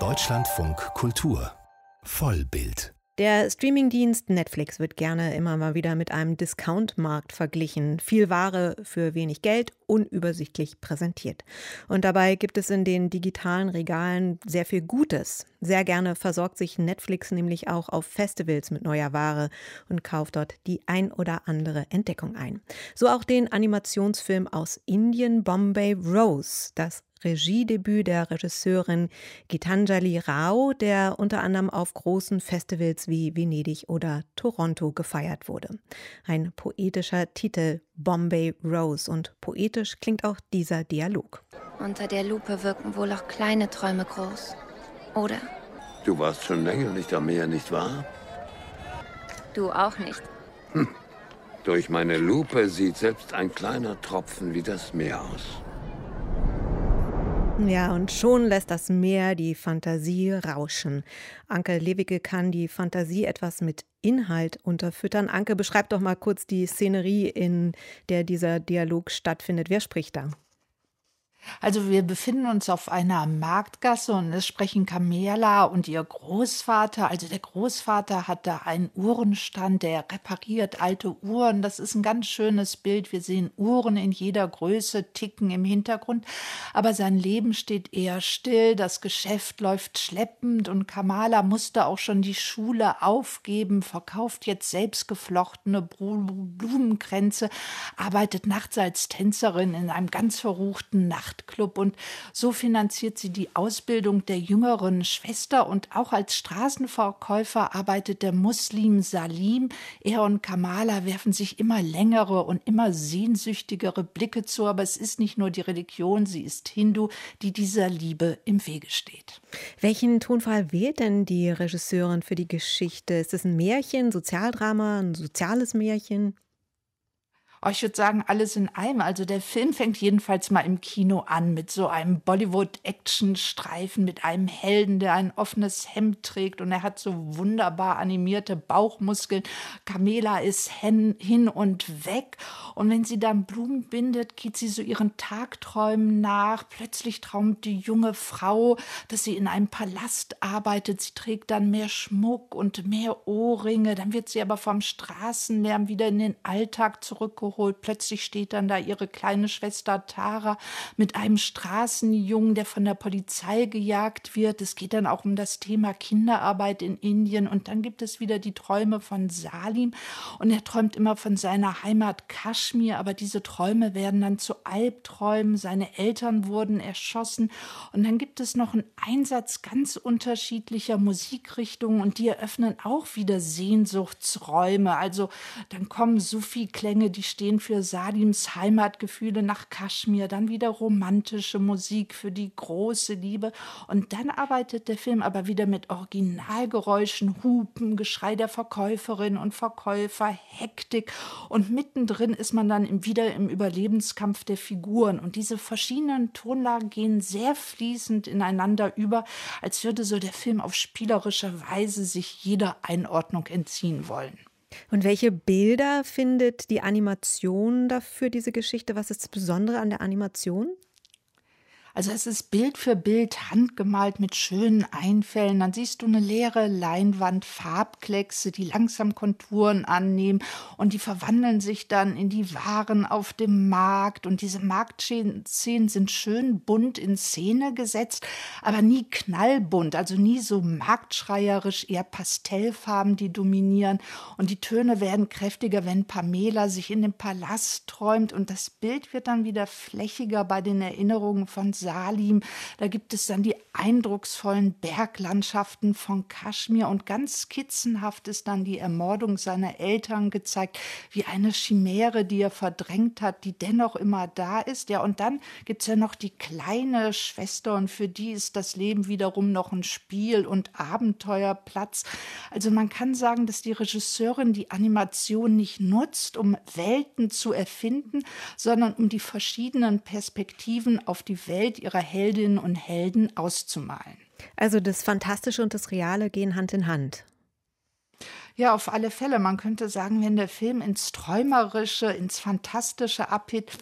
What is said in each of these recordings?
Deutschlandfunk Kultur Vollbild der Streamingdienst Netflix wird gerne immer mal wieder mit einem Discountmarkt verglichen. Viel Ware für wenig Geld, unübersichtlich präsentiert. Und dabei gibt es in den digitalen Regalen sehr viel Gutes. Sehr gerne versorgt sich Netflix nämlich auch auf Festivals mit neuer Ware und kauft dort die ein oder andere Entdeckung ein. So auch den Animationsfilm aus Indien Bombay Rose, das Regiedebüt der Regisseurin Gitanjali Rao, der unter anderem auf großen Festivals wie Venedig oder Toronto gefeiert wurde. Ein poetischer Titel Bombay Rose und poetisch klingt auch dieser Dialog. Unter der Lupe wirken wohl auch kleine Träume groß, oder? Du warst schon länger nicht am Meer, nicht wahr? Du auch nicht. Hm. Durch meine Lupe sieht selbst ein kleiner Tropfen wie das Meer aus. Ja, und schon lässt das Meer die Fantasie rauschen. Anke Lewicke kann die Fantasie etwas mit Inhalt unterfüttern. Anke, beschreib doch mal kurz die Szenerie, in der dieser Dialog stattfindet. Wer spricht da? Also wir befinden uns auf einer Marktgasse und es sprechen Kamela und ihr Großvater. Also der Großvater hat da einen Uhrenstand, der repariert alte Uhren. Das ist ein ganz schönes Bild. Wir sehen Uhren in jeder Größe ticken im Hintergrund. Aber sein Leben steht eher still. Das Geschäft läuft schleppend und Kamala musste auch schon die Schule aufgeben, verkauft jetzt selbstgeflochtene Blumenkränze, arbeitet nachts als Tänzerin in einem ganz verruchten Nacht Nachtclub und so finanziert sie die Ausbildung der jüngeren Schwester und auch als Straßenverkäufer arbeitet der Muslim Salim. Er und Kamala werfen sich immer längere und immer sehnsüchtigere Blicke zu, aber es ist nicht nur die Religion, sie ist Hindu, die dieser Liebe im Wege steht. Welchen Tonfall wählt denn die Regisseurin für die Geschichte? Ist es ein Märchen, Sozialdrama, ein soziales Märchen? Oh, ich würde sagen, alles in einem. Also der Film fängt jedenfalls mal im Kino an mit so einem Bollywood-Action-Streifen, mit einem Helden, der ein offenes Hemd trägt und er hat so wunderbar animierte Bauchmuskeln. Kamela ist hin, hin und weg. Und wenn sie dann Blumen bindet, geht sie so ihren Tagträumen nach. Plötzlich träumt die junge Frau, dass sie in einem Palast arbeitet. Sie trägt dann mehr Schmuck und mehr Ohrringe. Dann wird sie aber vom Straßenlärm wieder in den Alltag zurückgeholt abgeholt. Plötzlich steht dann da ihre kleine Schwester Tara mit einem Straßenjungen, der von der Polizei gejagt wird. Es geht dann auch um das Thema Kinderarbeit in Indien. Und dann gibt es wieder die Träume von Salim. Und er träumt immer von seiner Heimat Kaschmir. Aber diese Träume werden dann zu Albträumen. Seine Eltern wurden erschossen. Und dann gibt es noch einen Einsatz ganz unterschiedlicher Musikrichtungen. Und die eröffnen auch wieder Sehnsuchtsräume. Also dann kommen Sufi-Klänge, die stehen stehen für Salims Heimatgefühle nach Kaschmir, dann wieder romantische Musik für die große Liebe. Und dann arbeitet der Film aber wieder mit Originalgeräuschen, Hupen, Geschrei der Verkäuferin und Verkäufer, Hektik. Und mittendrin ist man dann wieder im Überlebenskampf der Figuren. Und diese verschiedenen Tonlagen gehen sehr fließend ineinander über, als würde so der Film auf spielerische Weise sich jeder Einordnung entziehen wollen. Und welche Bilder findet die Animation dafür, diese Geschichte? Was ist das Besondere an der Animation? Also es ist Bild für Bild handgemalt mit schönen Einfällen. Dann siehst du eine leere Leinwand, Farbkleckse, die langsam Konturen annehmen und die verwandeln sich dann in die Waren auf dem Markt. Und diese Marktszenen sind schön bunt in Szene gesetzt, aber nie knallbunt, also nie so marktschreierisch, eher Pastellfarben, die dominieren. Und die Töne werden kräftiger, wenn Pamela sich in den Palast träumt und das Bild wird dann wieder flächiger bei den Erinnerungen von Salim. Da gibt es dann die eindrucksvollen Berglandschaften von Kaschmir und ganz skizzenhaft ist dann die Ermordung seiner Eltern gezeigt, wie eine Chimäre, die er verdrängt hat, die dennoch immer da ist. Ja, und dann gibt es ja noch die kleine Schwester und für die ist das Leben wiederum noch ein Spiel und Abenteuerplatz. Also man kann sagen, dass die Regisseurin die Animation nicht nutzt, um Welten zu erfinden, sondern um die verschiedenen Perspektiven auf die Welt Welt ihrer Heldinnen und Helden auszumalen. Also das Fantastische und das Reale gehen Hand in Hand. Ja, auf alle Fälle. Man könnte sagen, wenn der Film ins Träumerische, ins Fantastische abhebt,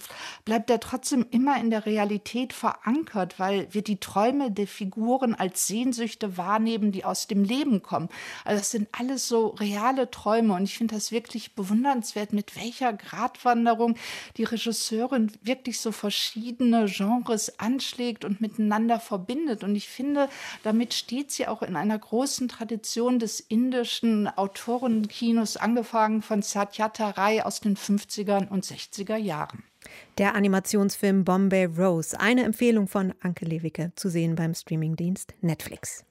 bleibt er trotzdem immer in der Realität verankert, weil wir die Träume der Figuren als Sehnsüchte wahrnehmen, die aus dem Leben kommen. Also das sind alles so reale Träume und ich finde das wirklich bewundernswert, mit welcher Gratwanderung die Regisseurin wirklich so verschiedene Genres anschlägt und miteinander verbindet. Und ich finde, damit steht sie auch in einer großen Tradition des indischen Autors Autorenkinos, angefangen von Satyata Ray aus den 50er und 60er Jahren. Der Animationsfilm Bombay Rose, eine Empfehlung von Anke Lewicke, zu sehen beim Streamingdienst Netflix.